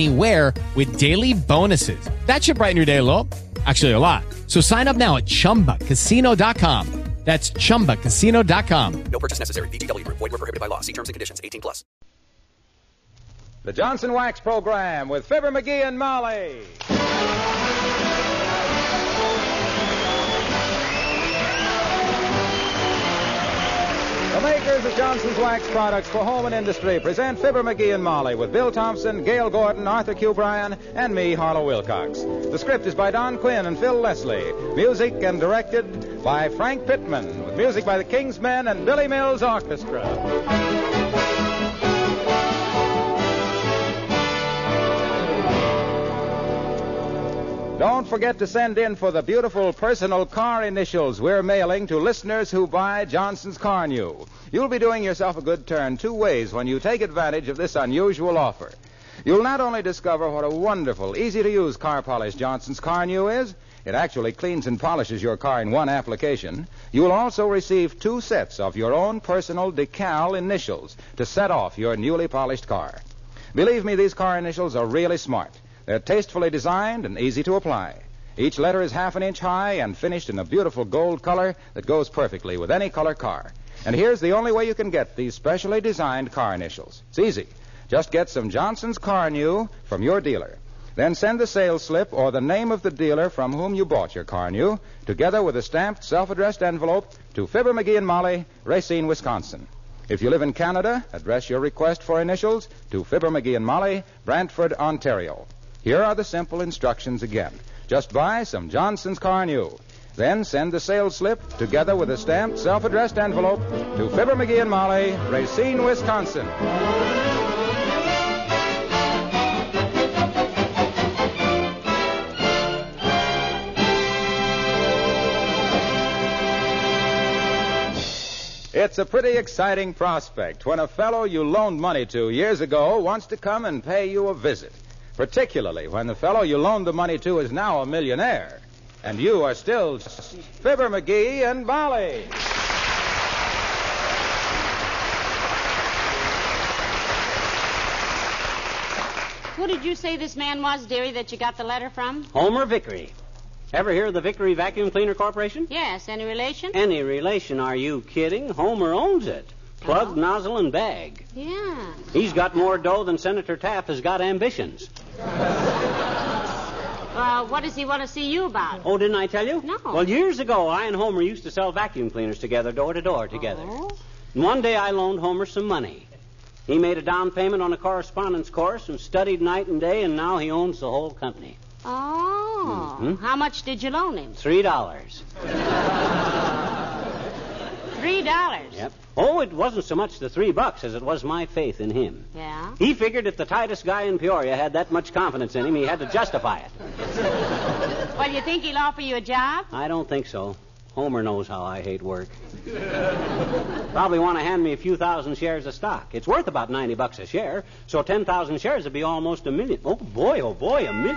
anywhere with daily bonuses. That should brighten your day a little. Actually, a lot. So sign up now at chumbacasino.com. That's chumbacasino.com. No purchase necessary. VGW Group. Void were prohibited by law. See terms and conditions. 18 plus. The Johnson Wax Program with Fibber McGee and Molly. The makers of Johnson's Wax products for home and industry present Fibber McGee and Molly with Bill Thompson, Gale Gordon, Arthur Q. Bryan, and me, Harlow Wilcox. The script is by Don Quinn and Phil Leslie. Music and directed by Frank Pittman, with music by the King's Men and Billy Mills Orchestra. Don't forget to send in for the beautiful personal car initials we're mailing to listeners who buy Johnson's Carnu. You'll be doing yourself a good turn two ways when you take advantage of this unusual offer. You'll not only discover what a wonderful, easy to use car polish Johnson's Carnu is, it actually cleans and polishes your car in one application. You'll also receive two sets of your own personal decal initials to set off your newly polished car. Believe me, these car initials are really smart. They're tastefully designed and easy to apply. Each letter is half an inch high and finished in a beautiful gold color that goes perfectly with any color car. And here's the only way you can get these specially designed car initials. It's easy. Just get some Johnson's Carnu from your dealer. Then send the sales slip or the name of the dealer from whom you bought your Carnu, together with a stamped, self-addressed envelope to Fibber McGee and Molly, Racine, Wisconsin. If you live in Canada, address your request for initials to Fibber McGee and Molly, Brantford, Ontario. Here are the simple instructions again. Just buy some Johnson's Carnu. Then send the sales slip together with a stamped, self-addressed envelope to Fibber McGee and Molly, Racine, Wisconsin. It's a pretty exciting prospect when a fellow you loaned money to years ago wants to come and pay you a visit. Particularly when the fellow you loaned the money to is now a millionaire. And you are still Fibber McGee and Molly. Who did you say this man was, dearie, that you got the letter from? Homer Vickery. Ever hear of the Vickery Vacuum Cleaner Corporation? Yes, any relation? Any relation? Are you kidding? Homer owns it. Plug, Oh. nozzle, and bag. Yeah. He's got more dough than Senator Taft has got ambitions. Well, what does he want to see you about? Oh, didn't I tell you? No. Well, years ago, I and Homer used to sell vacuum cleaners together, door to door together. Oh. And one day I loaned Homer some money. He made a down payment on a correspondence course and studied night and day, and now he owns the whole company. Oh. Mhm. How much did you loan him? Three dollars. Three dollars. Yep. Oh, it wasn't so much the three bucks as it was my faith in him. Yeah. He figured if the tightest guy in Peoria had that much confidence in him, he had to justify it. Well, you think he'll offer you a job? I don't think so. Homer knows how I hate work. Probably want to hand me a few thousand shares of stock. It's worth about 90 bucks a share, so 10,000 shares would be almost a million. Oh, boy, oh, boy, a million.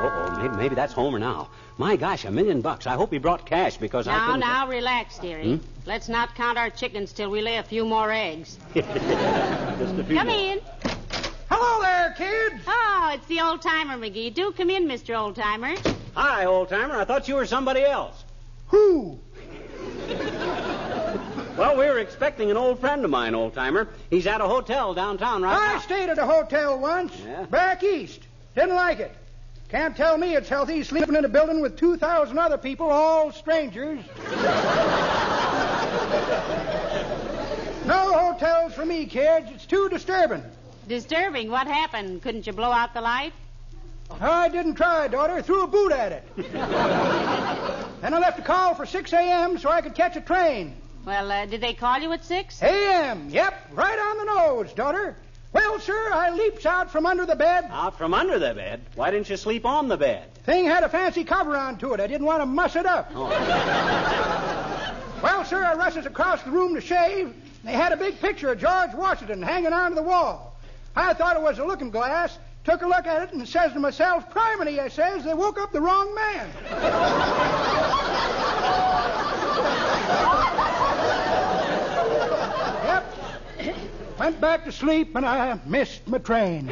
Oh, maybe, maybe that's Homer now. My gosh, a million bucks. I hope he brought cash because I Now, couldn't... now, relax, dearie. Hmm? Let's not count our chickens till we lay a few more eggs. Just a few Come more. in. Hello there, kids. Oh, it's the old timer, McGee. Do come in, Mr. Old Timer. Hi, old timer. I thought you were somebody else. Who? Well, we were expecting an old friend of mine, old timer. He's at a hotel downtown right now. I now. stayed at a hotel once, Yeah? back east. Didn't like it. Can't tell me it's healthy sleeping in a building with 2,000 other people, all strangers. no, hotels for me, kids. It's too disturbing. Disturbing. What happened? Couldn't you blow out the light? I didn't try, daughter. Threw a boot at it. then I left a call for 6 a.m. so I could catch a train. Well, uh, did they call you at 6? A.M. Yep, right on the nose, daughter. Well, sir, I leaps out from under the bed. Out from under the bed? Why didn't you sleep on the bed? Thing had a fancy cover onto it. I didn't want to muss it up. Oh. Well, sir, I rushes across the room to shave. They had a big picture of George Washington hanging onto the wall. I thought it was a looking glass, took a look at it, and says to myself, Priminy, I says, they woke up the wrong man. yep. Went back to sleep, and I missed my train.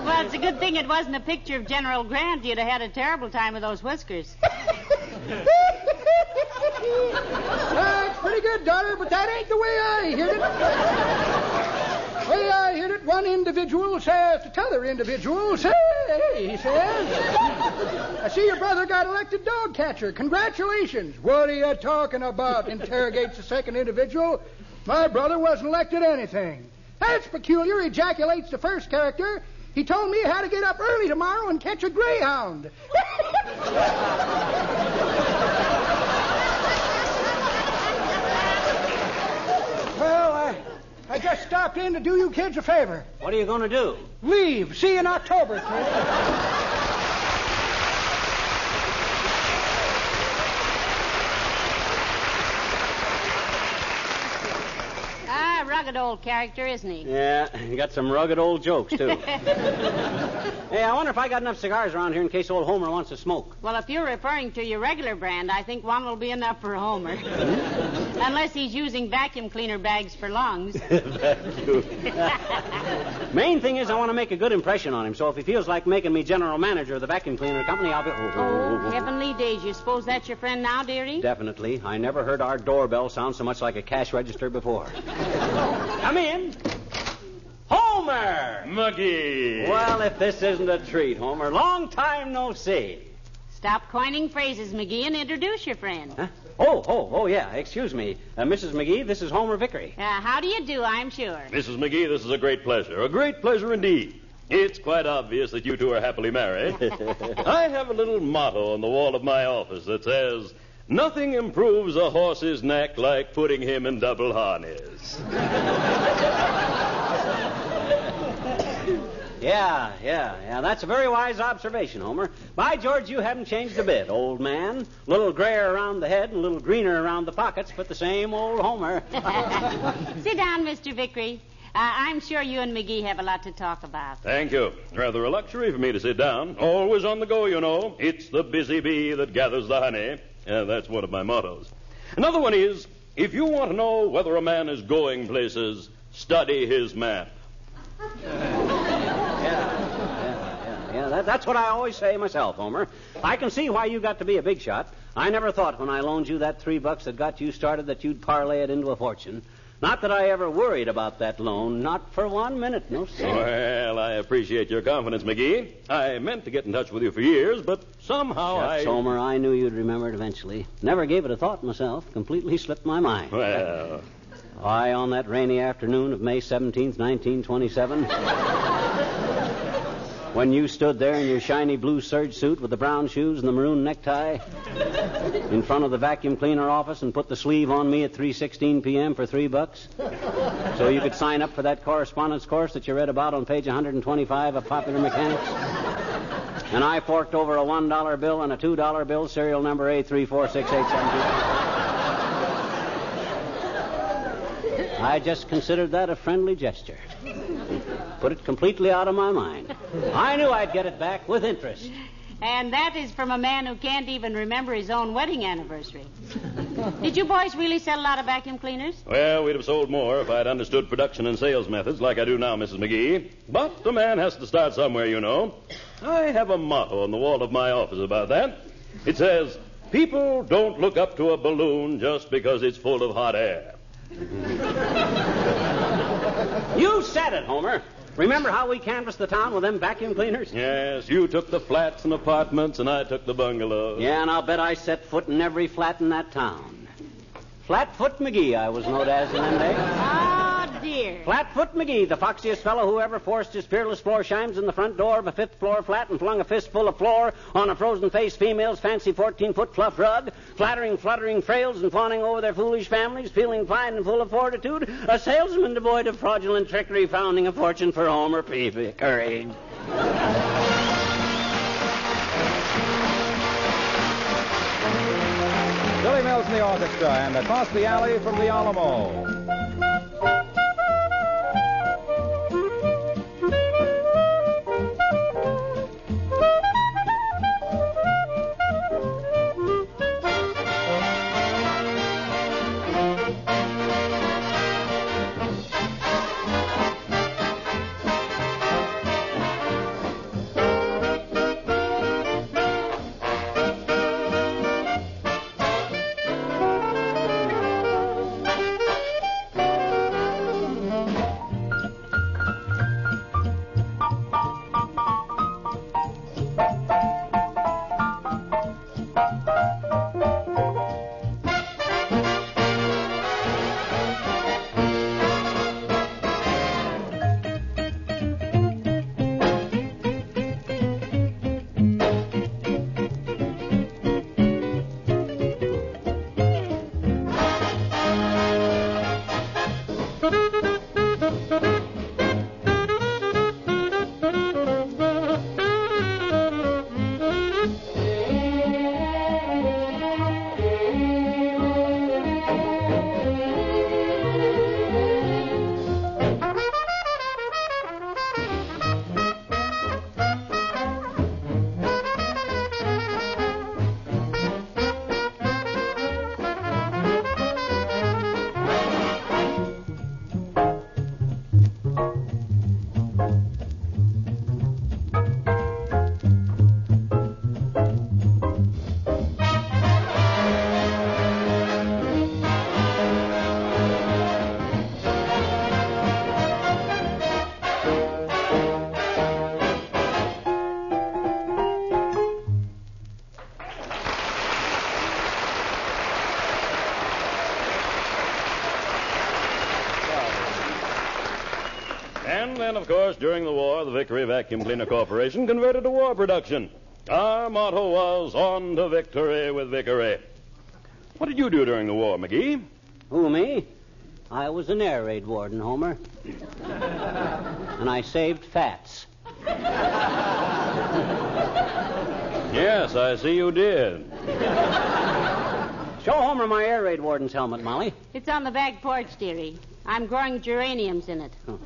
Well, it's a good thing it wasn't a picture of General Grant. You'd have had a terrible time with those whiskers. Uh, pretty good, daughter, but that ain't the way I heard it. The way I heard it, one individual says to t'other individual, say, he says, I see your brother got elected dog catcher. Congratulations. What are you talking about? Interrogates the second individual. My brother wasn't elected anything. That's peculiar, ejaculates the first character. He told me how to get up early tomorrow and catch a greyhound. Well, I, I just stopped in to do you kids a favor. What are you going to do? Leave. See you in October, kids. Ah, rugged old character, isn't he? Yeah, he got some rugged old jokes, too. hey, I wonder if I got enough cigars around here in case old Homer wants to smoke. Well, if you're referring to your regular brand, I think one will be enough for Homer. Hmm? Unless he's using vacuum cleaner bags for lungs. Main thing is I want to make a good impression on him, so if he feels like making me general manager of the vacuum cleaner company, I'll be... Oh, heavenly days. You suppose that's your friend now, dearie? Definitely. I never heard our doorbell sound so much like a cash register before. Come in. Homer! McGee! Well, if this isn't a treat, Homer. Long time no see. Stop coining phrases, McGee, and introduce your friend. Huh? Oh, oh, oh, yeah. Excuse me. Uh, Mrs. McGee, this is Homer Vickery. Uh, how do you do, I'm sure. Mrs. McGee, this is a great pleasure. A great pleasure indeed. It's quite obvious that you two are happily married. I have a little motto on the wall of my office that says, Nothing improves a horse's neck like putting him in double harness. Yeah, yeah, yeah. That's a very wise observation, Homer. By George, you haven't changed a bit, old man. A Little grayer around the head and a little greener around the pockets, but the same old Homer. Sit down, Mr. Vickery. Uh, I'm sure you and McGee have a lot to talk about. Thank you. Rather a luxury for me to sit down. Always on the go, you know. It's the busy bee that gathers the honey. Yeah, that's one of my mottos. Another one is if you want to know whether a man is going places, study his map. Yeah, yeah, yeah, yeah. that, that's what I always say myself, Homer. I can see why you got to be a big shot. I never thought when I loaned you that three bucks that got you started that you'd parlay it into a fortune. Not that I ever worried about that loan, not for one minute, no sir. Well, I appreciate your confidence, McGee. I meant to get in touch with you for years, but somehow Shucks, I. Homer, I knew you'd remember it eventually. Never gave it a thought myself. Completely slipped my mind. Well, Why, on that rainy afternoon of May 17th, 1927, when you stood there in your shiny blue serge suit with the brown shoes and the maroon necktie in front of the vacuum cleaner office and put the sleeve on me at 3:16 p.m. for 3 bucks so you could sign up for that correspondence course that you read about on page 125 of Popular Mechanics. And I forked over a $1 bill and a $2 bill, serial number A346872. I just considered that a friendly gesture. Put it completely out of my mind. I knew I'd get it back with interest. And that is from a man who can't even remember his own wedding anniversary. Did you boys really sell a lot of vacuum cleaners? well, we'd have sold more if I'd understood production and sales methods like I do now, Mrs. McGee. But a man has to start somewhere, you know. I have a motto on the wall of my office about that. It says, People don't look up to a balloon just because it's full of hot air. You said it, Homer. Remember how we canvassed the town with them vacuum cleaners? Yes, you took the flats and apartments, and I took the bungalows. Yeah, and I'll bet I set foot in every flat in that town. Flatfoot McGee, I was known as in them days. Ah, Dear. Flatfoot McGee, the foxiest fellow who ever forced his fearless floor shimes in the front door of a fifth floor flat and flung a fistful of floor on a frozen faced female's fancy 14 foot fluff rug, flattering, fluttering frails and fawning over their foolish families, feeling fine and full of fortitude, a salesman devoid of fraudulent trickery, founding a fortune for Homer P. Vickery. Billy Mills in the orchestra and across the alley from the Alamo. Course, during the war, the Victory Vacuum Cleaner Corporation converted to war production. Our motto was on to victory with Vickery. What did you do during the war, McGee? Who, me? I was an air raid warden, Homer. and I saved fats. Yes, I see you did. Show Homer my air raid warden's helmet, Molly. It's on the back porch, dearie. I'm growing geraniums in it. Oh.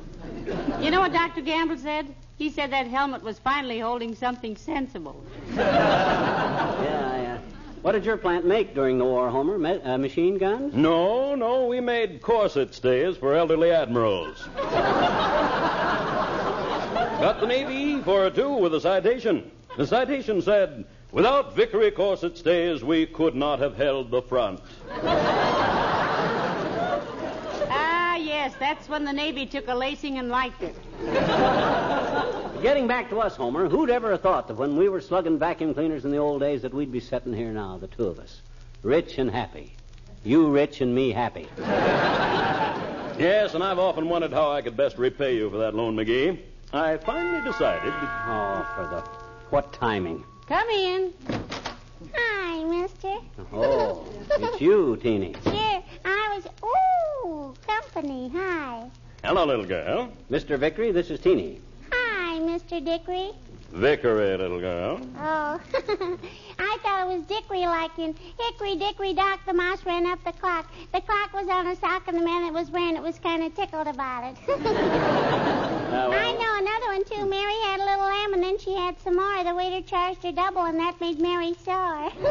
You know what Dr. Gamble said? He said that helmet was finally holding something sensible. Yeah, yeah. What did your plant make during the war, Homer? Ma- uh, machine guns? No, no, we made corset stays for elderly admirals. Got the Navy for it, too, with a citation. The citation said, Without Vickery corset stays, we could not have held the front. Ah, yes, that's when the Navy took a lacing and liked it. Getting back to us, Homer, who'd ever have thought that when we were slugging vacuum cleaners in the old days that we'd be sitting here now, the two of us, rich and happy. You rich and me happy. Yes, and I've often wondered how I could best repay you for that loan, McGee. I finally decided. Oh, for the what timing? Come in. Hi, mister. Oh, it's you, Teeny. Sure, I was. Ooh, company. Hi. Hello, little girl. Mr. Vickery, this is Teeny. Hi, Mr. Dickory. Vickery, little girl. Oh, I thought it was Dickory like in Hickory Dickory Dock, the mouse ran up the clock. The clock was on a sock, and the man that was wearing it was kind of tickled about it. Uh, I know another one, too. Mary had a little lamb, and then she had some more. The waiter charged her double, and that made Mary sore.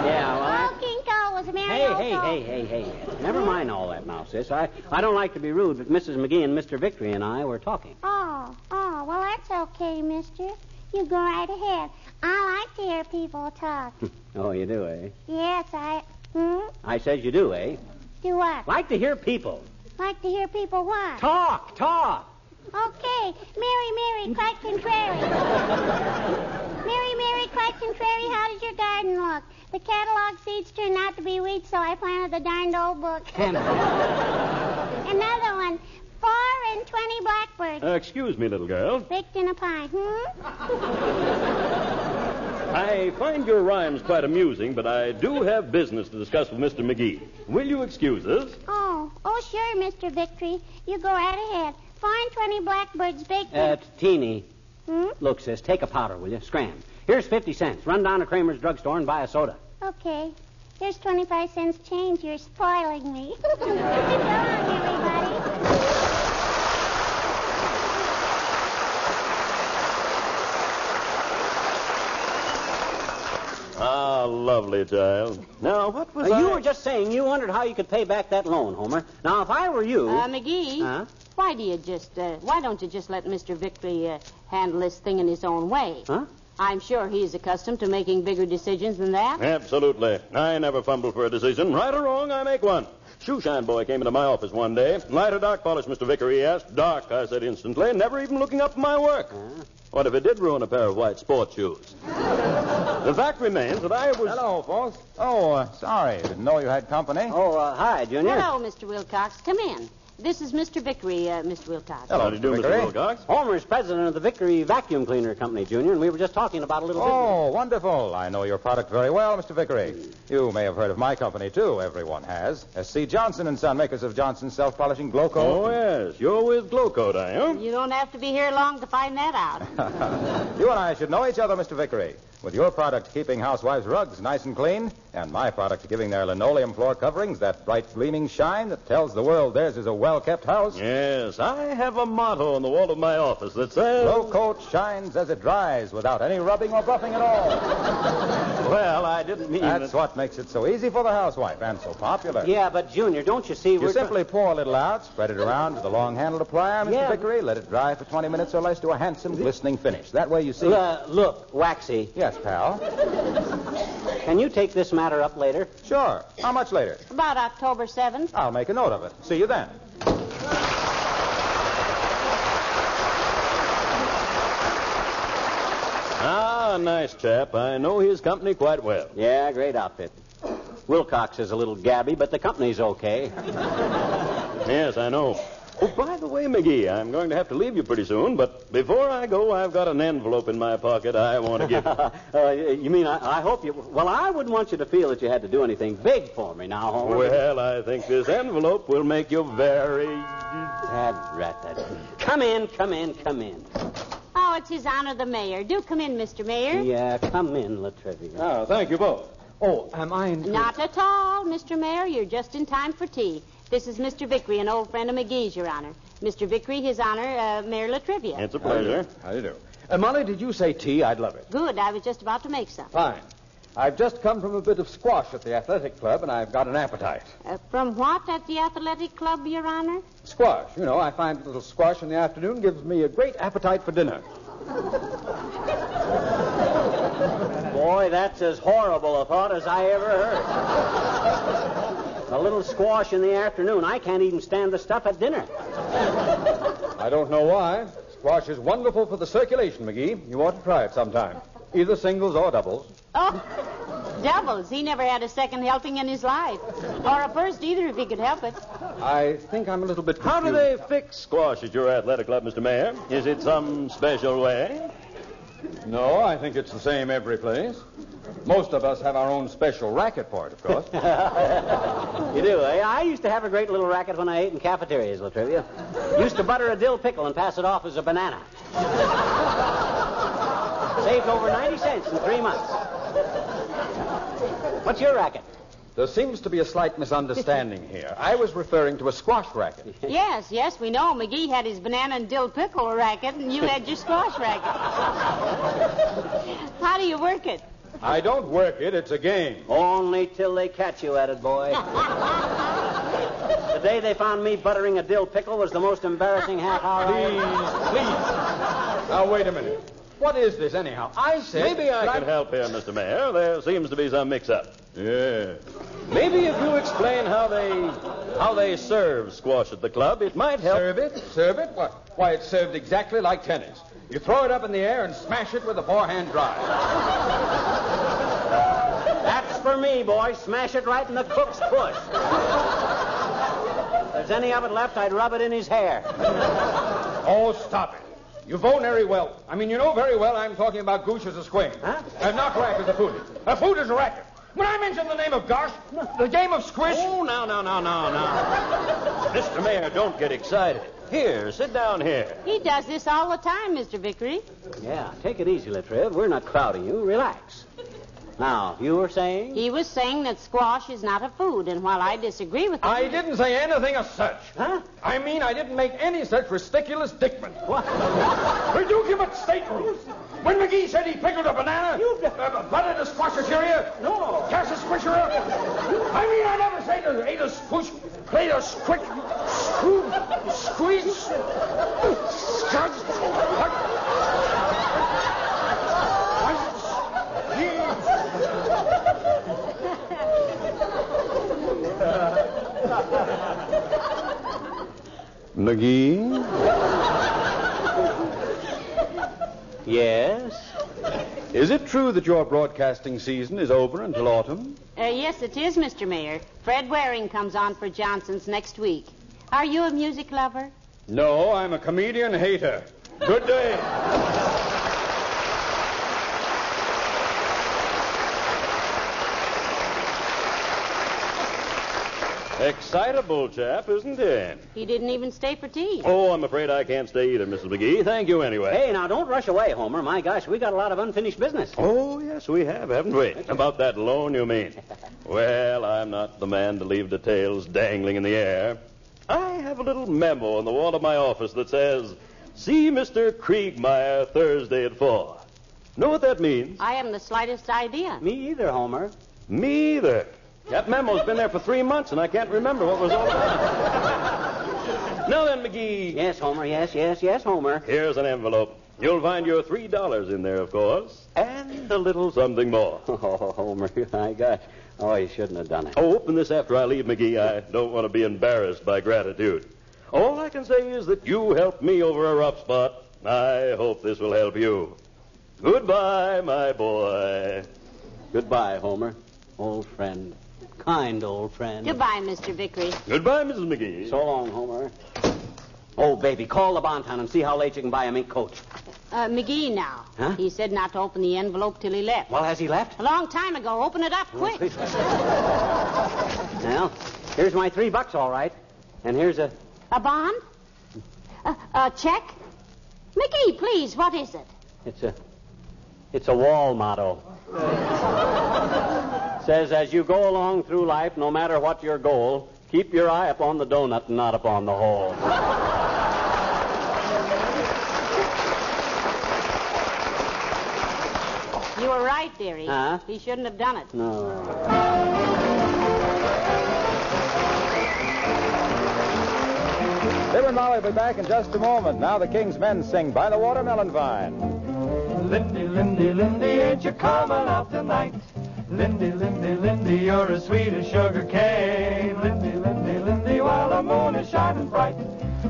Yeah, well, I- Oh, King Cole was a Mary Hey, old hey, hey, hey, hey. Never mind all that now, sis. I, I don't like to be rude, but Mrs. McGee and Mr. Victory and I were talking. Oh, oh, well, that's okay, mister. You go right ahead. I like to hear people talk. Oh, you do, eh? yes, I. Hmm? I says you do, eh? Do what? Like to hear people. Like to hear people what? Talk, talk. Okay. Mary, Mary, quite contrary. Mary, Mary, quite contrary, how does your garden look? The catalog seeds turned out to be wheat, so I planted the darned old book. Another one. Four and twenty blackbirds. Uh, excuse me, little girl. Baked in a pie. Hmm? I find your rhymes quite amusing, but I do have business to discuss with Mr. McGee. Will you excuse us? Oh, oh, sure, Mr. Victory. You go right ahead. Four and twenty blackbirds baked Uh, Teeny. Hmm? look, sis, take a powder, will you? Scram. Here's 50 cents. Run down to Kramer's drugstore and buy a soda. Okay. Here's 25 cents change. You're spoiling me. so long, everybody. Ah, lovely child. Now, what was Uh, you were just saying you wondered how you could pay back that loan, Homer. Now, if I were you. Uh, McGee, Huh? why do you just, uh, why don't you just let Mr. Victory uh, handle this thing in his own way? Huh? I'm sure he's accustomed to making bigger decisions than that. Absolutely. I never fumble for a decision. Right or wrong, I make one. Shoeshine boy came into my office one day. Light or dark polish, Mr. Vickery, he asked. Dark, I said instantly, never even looking up at my work. What if it did ruin a pair of white sports shoes? the fact remains that I was... Hello, folks. Oh, uh, sorry. Didn't know you had company. Oh, uh, hi, Junior. Hello, Mr. Wilcox. Come in. This is Mr. Vickery, uh, Mr. Wilcox. How do you do, Mr. Vickery. Wilcox? Homer's president of the Vickery Vacuum Cleaner Company, Junior, and we were just talking about a little bit. Oh, wonderful. I know your product very well, Mr. Vickery. You may have heard of my company, too. Everyone has. S.C. Johnson and Son, makers of Johnson's self-polishing Glo-Coat. Oh, yes. You're with Glo-Coat, I am. You don't have to be here long to find that out. You and I should know each other, Mr. Vickery. With your product keeping housewives' rugs nice and clean, and my product giving their linoleum floor coverings that bright gleaming shine that tells the world theirs is a well-kept house. Yes, I have a motto on the wall of my office that says... Glo-Coat shines as it dries without any rubbing or buffing at all. Well, I didn't mean That's that... what makes it so easy for the housewife and so popular. Yeah, but Junior, don't you see You we're simply pour a little out, spread it around with a long-handled plier, Mr. Yeah. Vickery, let it dry for 20 minutes or less to a handsome, glistening finish. That way you see... Uh, look, Waxy, Yes, pal. can you take this matter up later? Sure. How much later? About October 7th. I'll make a note of it. See you then. Ah, nice chap. I know his company quite well. Yeah, great outfit. Wilcox is a little gabby, but the company's okay. Yes, I know. Oh, by the way, McGee, I'm going to have to leave you pretty soon, but before I go, I've got an envelope in my pocket I want to give you. uh, you mean I, I hope you? Well, I wouldn't want you to feel that you had to do anything big for me now, Homer. Well, I think this envelope will make you very. Dad, rat that. Come in, come in, come in. Oh, it's his honor, the mayor. Do come in, Mr. Mayor. Yeah, come in, La Trivia. Oh, thank you both. Oh, am I in? Not at all, Mr. Mayor. You're just in time for tea. This is Mr. Vickery, an old friend of McGee's, Your Honor. Mr. Vickery, his honor, uh, Mayor La Trivia. It's a pleasure. How do you do? Uh, Molly, did you say tea? I'd love it. Good. I was just about to make some. Fine. I've just come from a bit of squash at the athletic club, and I've got an appetite. Uh, from what at the athletic club, Your Honor? Squash. You know, I find a little squash in the afternoon gives me a great appetite for dinner. Boy, that's as horrible a thought as I ever heard. a little squash in the afternoon. I can't even stand the stuff at dinner. I don't know why. Squash is wonderful for the circulation, McGee. You ought to try it sometime. Either singles or doubles. Oh, doubles. He never had a second helping in his life. Or a first either, if he could help it. I think I'm a little bit How do they fix squash at your athletic club, Mr. Mayor? Is it some special way? No, I think it's the same every place. Most of us have our own special racket for it, of course. You do, eh? I used to have a great little racket when I ate in cafeterias, La Trivia. Used to butter a dill pickle and pass it off as a banana. Saved over 90 cents in three months. What's your racket? there seems to be a slight misunderstanding here. I was referring to a squash racket. Yes, yes, we know. McGee had his banana and dill pickle racket, and you had your squash racket. How do you work it? I don't work it, it's a game. Only till they catch you at it, boy. the day they found me buttering a dill pickle was the most embarrassing half hour I Please, ever... please. Now, wait a minute. What is this, anyhow? I said. Maybe I that can help here, Mr. Mayor. There seems to be some mix-up. Yeah. Maybe if you explain how they how they serve squash at the club, it might help. Serve it? Serve it? What? Why, it's served exactly like tennis. You throw it up in the air and smash it with a forehand drive. That's for for me, boy. Smash it right in the cook's puss. if there's any of it left, I'd rub it in his hair. Oh, stop it. You vote very well. I mean, you know very well I'm talking about Gooch as a square. Huh? And not racket the food. A food is a racket. When I mention the name of gosh, the game of squish. Oh, now, now, now, now, now. Mr. Mayor, don't get excited. Here, sit down here. He does this all the time, Mr. Vickery. Yeah, take it easy, La Triv. We're not crowding you. Relax. Now, you were saying? He was saying that squash is not a food, and while I disagree with him. I didn't say anything of such. Huh? I mean, I didn't make any such ridiculous dickman. What? Will you give it stateroom? When McGee said he pickled a banana, You- uh, butted a squashateria, No. cast a squisher up. I mean, I never say to ate a squish, played a squick, screw, squeeze, scud, McGee? Yes? Is it true that your broadcasting season is over until autumn? Uh, yes, it is, Mr. Mayor. Fred Waring comes on for Johnson's next week. Are you a music lover? No, I'm a comedian hater. Good day. Excitable chap, isn't he? He didn't even stay for tea. Oh, I'm afraid I can't stay either, Mrs. McGee. Thank you anyway. Hey, now don't rush away, Homer. My gosh, we got a lot of unfinished business. Oh, yes, we have, haven't we? About that loan, you mean? Well, I'm not the man to leave details dangling in the air. I have a little memo on the wall of my office that says, See Mr. Kriegmeyer Thursday at 4. Know what that means? I haven't the slightest idea. Me either, Homer. Me either. That memo's been there for three months, and I can't remember what was all about. now then, McGee. Yes, Homer. Yes, yes, yes, Homer. Here's an envelope. You'll find your three dollars in there, of course, and a little something more. Oh, Homer, my gosh. Oh, you shouldn't have done it. Oh, open this after I leave, McGee. I don't want to be embarrassed by gratitude. All I can say is that you helped me over a rough spot. I hope this will help you. Goodbye, my boy. Goodbye, Homer. Old friend. Kind old friend. Goodbye, Mr. Vickery. Goodbye, Mrs. McGee. So long, Homer. Oh, baby, call the Bonton and see how late you can buy a mink coat. Uh, McGee now. Huh? He said not to open the envelope till he left. Well, has he left? A long time ago. Open it up quick. Well, here's my three bucks, all right. And here's a. A bond? A, a check? McGee, please, what is it? It's a. It's a wall motto. Says, as you go along through life, no matter what your goal, keep your eye upon the donut and not upon the hole. You were right, dearie. Huh? He shouldn't have done it. No. Bill and Molly will be back in just a moment. Now the King's Men sing By the Watermelon Vine. Lindy, Lindy, Lindy, ain't you coming out tonight? Lindy, Lindy, Lindy, you're as sweet as sugar cane. Lindy, Lindy, Lindy, while the moon is shining bright.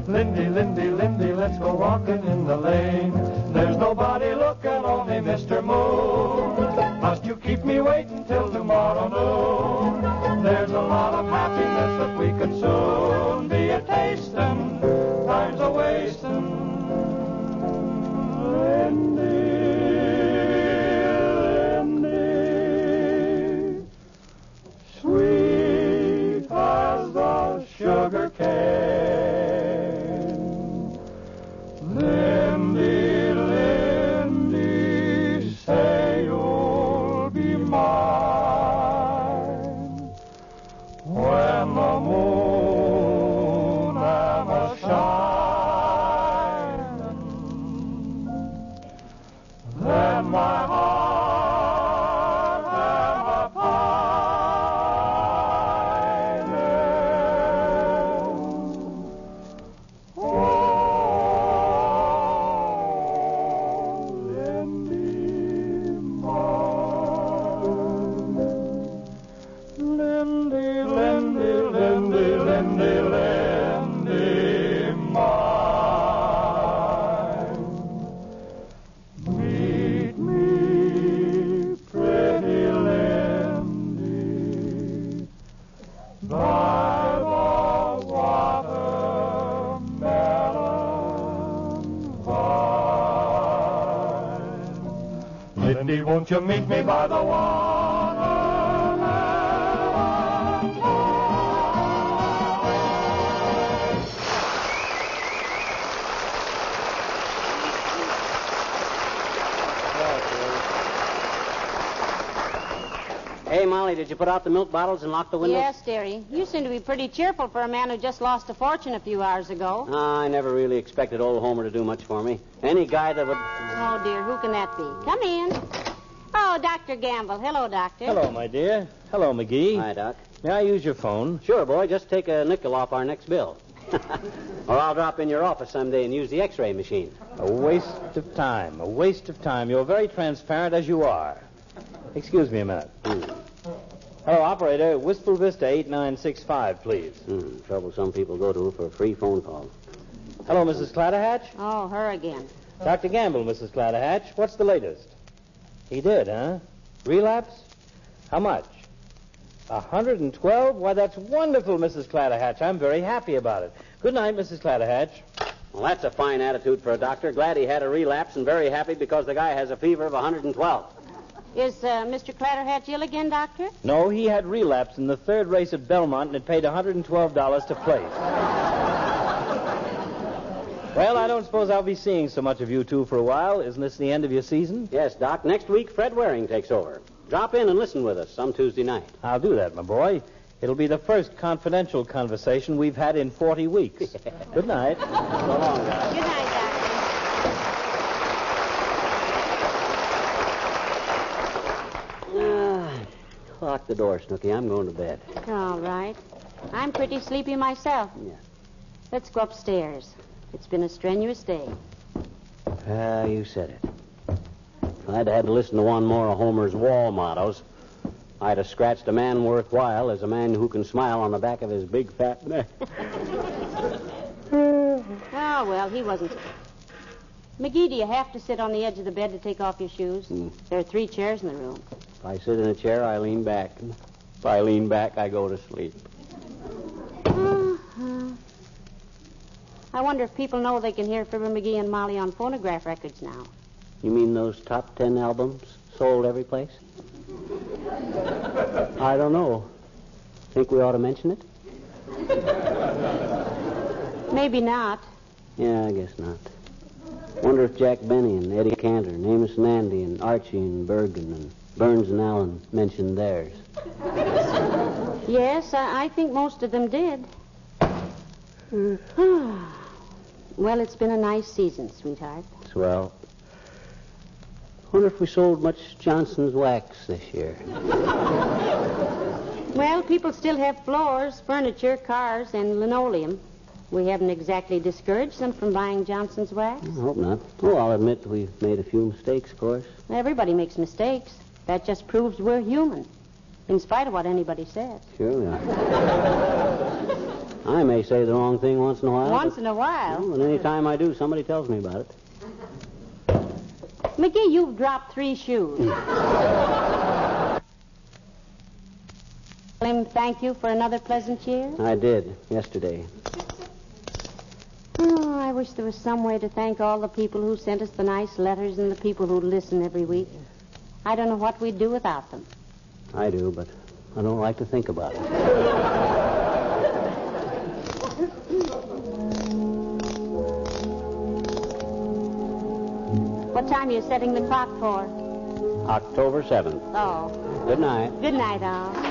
Lindy, Lindy, Lindy, let's go walking in the lane. There's nobody looking, only Mr. Moon. Must you keep me waiting till tomorrow noon? Won't you meet me by the water? Hey, Molly, did you put out the milk bottles and lock the windows? Yes, dearie. You seem to be pretty cheerful for a man who just lost a fortune a few hours ago. I never really expected old Homer to do much for me. Any guy that would. Oh, dear, who can that be? Come in. Oh, Dr. Gamble. Hello, Doctor. Hello, my dear. Hello, McGee. Hi, Doc. May I use your phone? Sure, boy. Just take a nickel off our next bill. or I'll drop in your office someday and use the x-ray machine. A waste of time. A waste of time. You're very transparent as you are. Excuse me a minute. Hello, operator. Wistful Vista 8965, please. Hmm, trouble some people go to for a free phone call. Hello, Mrs. Clatterhatch. Oh, her again. Dr. Gamble, Mrs. Clatterhatch. What's the latest? He did, huh? Relapse? How much? A 112? Why, that's wonderful, Mrs. Clatterhatch. I'm very happy about it. Good night, Mrs. Clatterhatch. Well, that's a fine attitude for a doctor. Glad he had a relapse and very happy because the guy has a fever of 112. Is uh, Mr. Clatterhatch ill again, Doctor? No, he had relapse in the third race at Belmont and it paid $112 to place. Well, I don't suppose I'll be seeing so much of you two for a while. Isn't this the end of your season? Yes, Doc. Next week, Fred Waring takes over. Drop in and listen with us some Tuesday night. I'll do that, my boy. It'll be the first confidential conversation we've had in 40 weeks. Good night. So long, guys. Good night, Doctor. Ah, lock the door, Snooky. I'm going to bed. All right. I'm pretty sleepy myself. Yeah. Let's go upstairs. It's been a strenuous day. Ah, you said it. If I'd had to listen to one more of Homer's wall mottos, I'd have scratched a man worthwhile as a man who can smile on the back of his big fat neck. Oh, well, he wasn't. McGee, do you have to sit on the edge of the bed to take off your shoes? There are three chairs in the room. If I sit in a chair, I lean back. If I lean back, I go to sleep. I wonder if people know they can hear Fibber McGee and Molly on phonograph records now. You mean those top ten albums sold every place? I don't know. Think we ought to mention it? Maybe not. Yeah, I guess not. Wonder if Jack Benny and Eddie Cantor and Amos and Andy and Archie and Bergen and Burns and Allen mentioned theirs. Yes, I, I think most of them did. Hmm. Ah. Well, it's been a nice season, sweetheart. Swell. Wonder if we sold much Johnson's wax this year. Well, people still have floors, furniture, cars, and linoleum. We haven't exactly discouraged them from buying Johnson's wax. I hope not. Oh, I'll admit we've made a few mistakes, of course. Everybody makes mistakes. That just proves we're human, in spite of what anybody says. Sure we are. I may say the wrong thing once in a while. Once in a while. well, and any time I do, somebody tells me about it. McGee, you've dropped three shoes. Hmm. Tell him thank you for another pleasant year. I did yesterday. Oh, I wish there was some way to thank all the people who sent us the nice letters and the people who listen every week. I don't know what we'd do without them. I do, but I don't like to think about it. What time are you setting the clock for? October 7th. Oh, Good night. good night, all.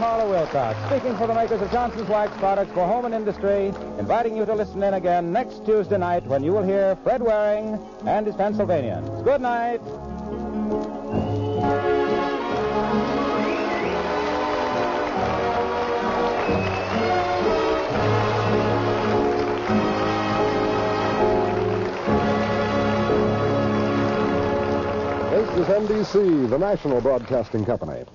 Harlow Wilcox, speaking for the makers of Johnson's Wax products for home and industry, inviting you to listen in again next Tuesday night when you will hear Fred Waring and his Pennsylvanians. Good night. This is NBC, the national broadcasting company.